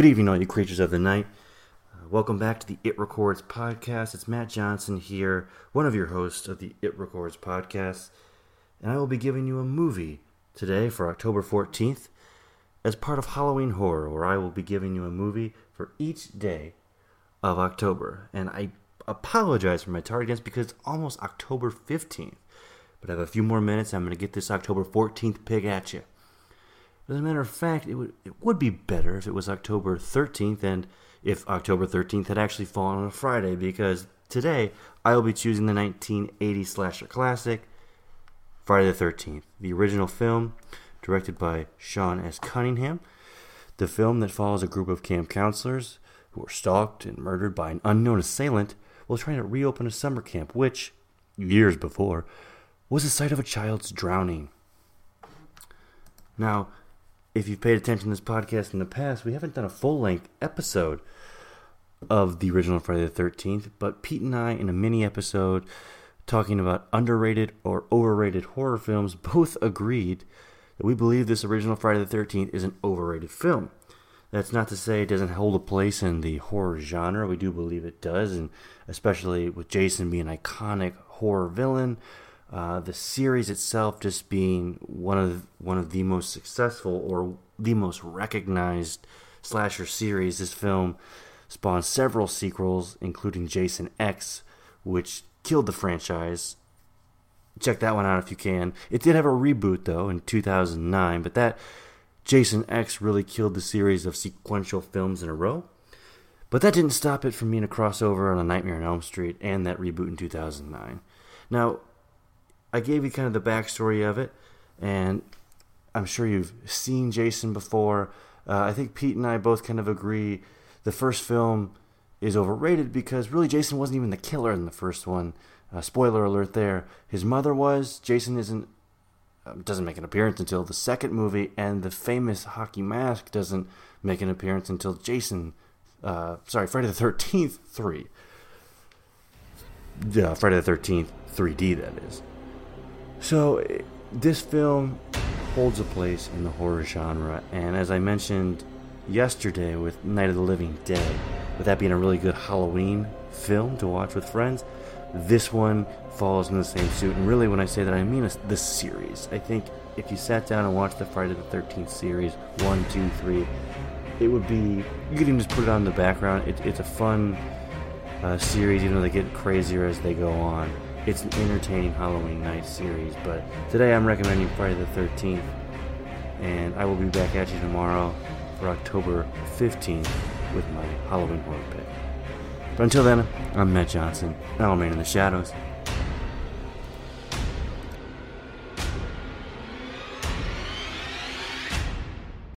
Good evening, all you creatures of the night. Uh, welcome back to the It Records podcast. It's Matt Johnson here, one of your hosts of the It Records podcast, and I will be giving you a movie today for October 14th as part of Halloween Horror, where I will be giving you a movie for each day of October. And I apologize for my tardiness because it's almost October 15th. But I have a few more minutes. I'm going to get this October 14th pig at you. As a matter of fact, it would it would be better if it was October 13th and if October 13th had actually fallen on a Friday because today I will be choosing the 1980 slasher classic Friday the 13th, the original film directed by Sean S. Cunningham. The film that follows a group of camp counselors who are stalked and murdered by an unknown assailant while trying to reopen a summer camp, which, years before, was the site of a child's drowning. Now, if you've paid attention to this podcast in the past, we haven't done a full length episode of the original Friday the 13th, but Pete and I, in a mini episode talking about underrated or overrated horror films, both agreed that we believe this original Friday the 13th is an overrated film. That's not to say it doesn't hold a place in the horror genre. We do believe it does, and especially with Jason being an iconic horror villain, uh, the series itself just being one of one of the most successful or the most recognized slasher series. This film spawned several sequels, including Jason X, which killed the franchise. Check that one out if you can. It did have a reboot though in 2009, but that Jason X really killed the series of sequential films in a row. But that didn't stop it from being a crossover on A Nightmare on Elm Street and that reboot in 2009. Now, I gave you kind of the backstory of it, and I'm sure you've seen Jason before. Uh, I think Pete and I both kind of agree the first film is overrated because really Jason wasn't even the killer in the first one. Uh, spoiler alert there. His mother was. Jason isn't uh, doesn't make an appearance until the second movie, and the famous hockey mask doesn't make an appearance until Jason. Uh, sorry, Friday the Thirteenth three. Yeah, Friday the Thirteenth 3D. That is. So, this film holds a place in the horror genre, and as I mentioned yesterday with Night of the Living Dead, with that being a really good Halloween film to watch with friends, this one falls in the same suit. And really, when I say that, I mean this series. I think if you sat down and watched the Friday the 13th series, one, two, three, it would be, you could even just put it on the background. It, it's a fun uh, series, even though they get crazier as they go on it's an entertaining Halloween night series. But today I'm recommending Friday the 13th, and I will be back at you tomorrow for October 15th with my Halloween horror pick. But until then, I'm Matt Johnson, and I'll remain in the shadows.